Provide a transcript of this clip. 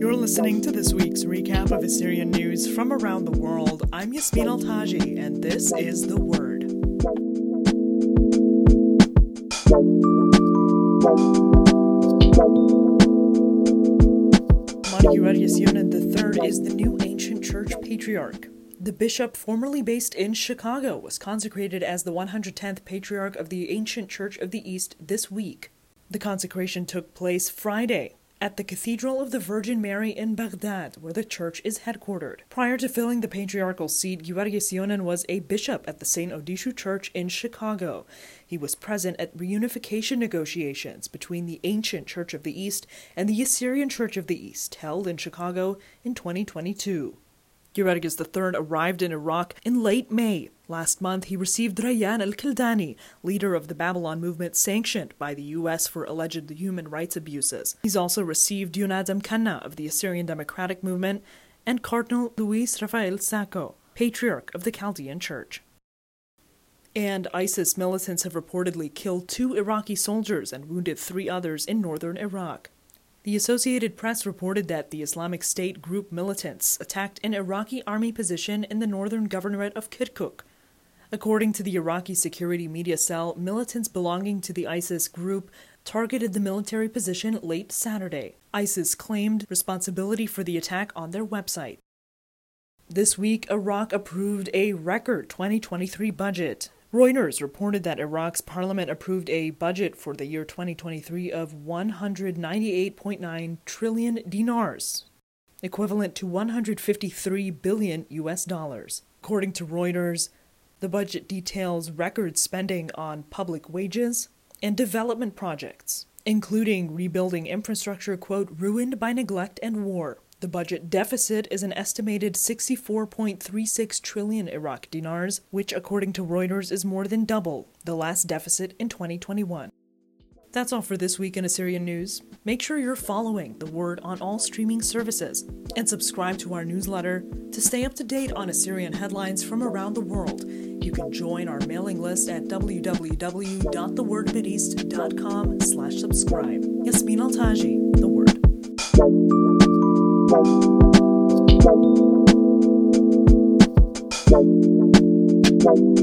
You're listening to this week's recap of Assyrian news from around the world. I'm Yasmin Altaji, and this is The Word. Montague Yassionen III is the new ancient church patriarch. The bishop, formerly based in Chicago, was consecrated as the 110th patriarch of the ancient church of the East this week. The consecration took place Friday, at the Cathedral of the Virgin Mary in Baghdad, where the church is headquartered. Prior to filling the patriarchal seat, Gewargis Younan was a bishop at the St. Odishu Church in Chicago. He was present at reunification negotiations between the ancient Church of the East and the Assyrian Church of the East, held in Chicago in 2022. Gewargis III arrived in Iraq in late May. Last month, he received Rayan al Kildani, leader of the Babylon movement sanctioned by the U.S. for alleged human rights abuses. He's also received Yonadam Kanna of the Assyrian Democratic Movement and Cardinal Luis Rafael Sako, patriarch of the Chaldean Church. And ISIS militants have reportedly killed two Iraqi soldiers and wounded three others in northern Iraq. The Associated Press reported that the Islamic State group militants attacked an Iraqi army position in the northern governorate of Kirkuk. According to the Iraqi security media cell, militants belonging to the ISIS group targeted the military position late Saturday. ISIS claimed responsibility for the attack on their website. This week, Iraq approved a record 2023 budget. Reuters reported that Iraq's parliament approved a budget for the year 2023 of 198.9 trillion dinars, equivalent to 153 billion US dollars. According to Reuters, the budget details record spending on public wages and development projects, including rebuilding infrastructure, quote, ruined by neglect and war, the budget deficit is an estimated 64.36 trillion Iraq dinars, which, according to Reuters, is more than double the last deficit in 2021. That's all for this week in Assyrian news. Make sure you're following the word on all streaming services and subscribe to our newsletter to stay up to date on Assyrian headlines from around the world. You can join our mailing list at www.thewordmideast.com slash subscribe. Yasmin Altaji, Bye.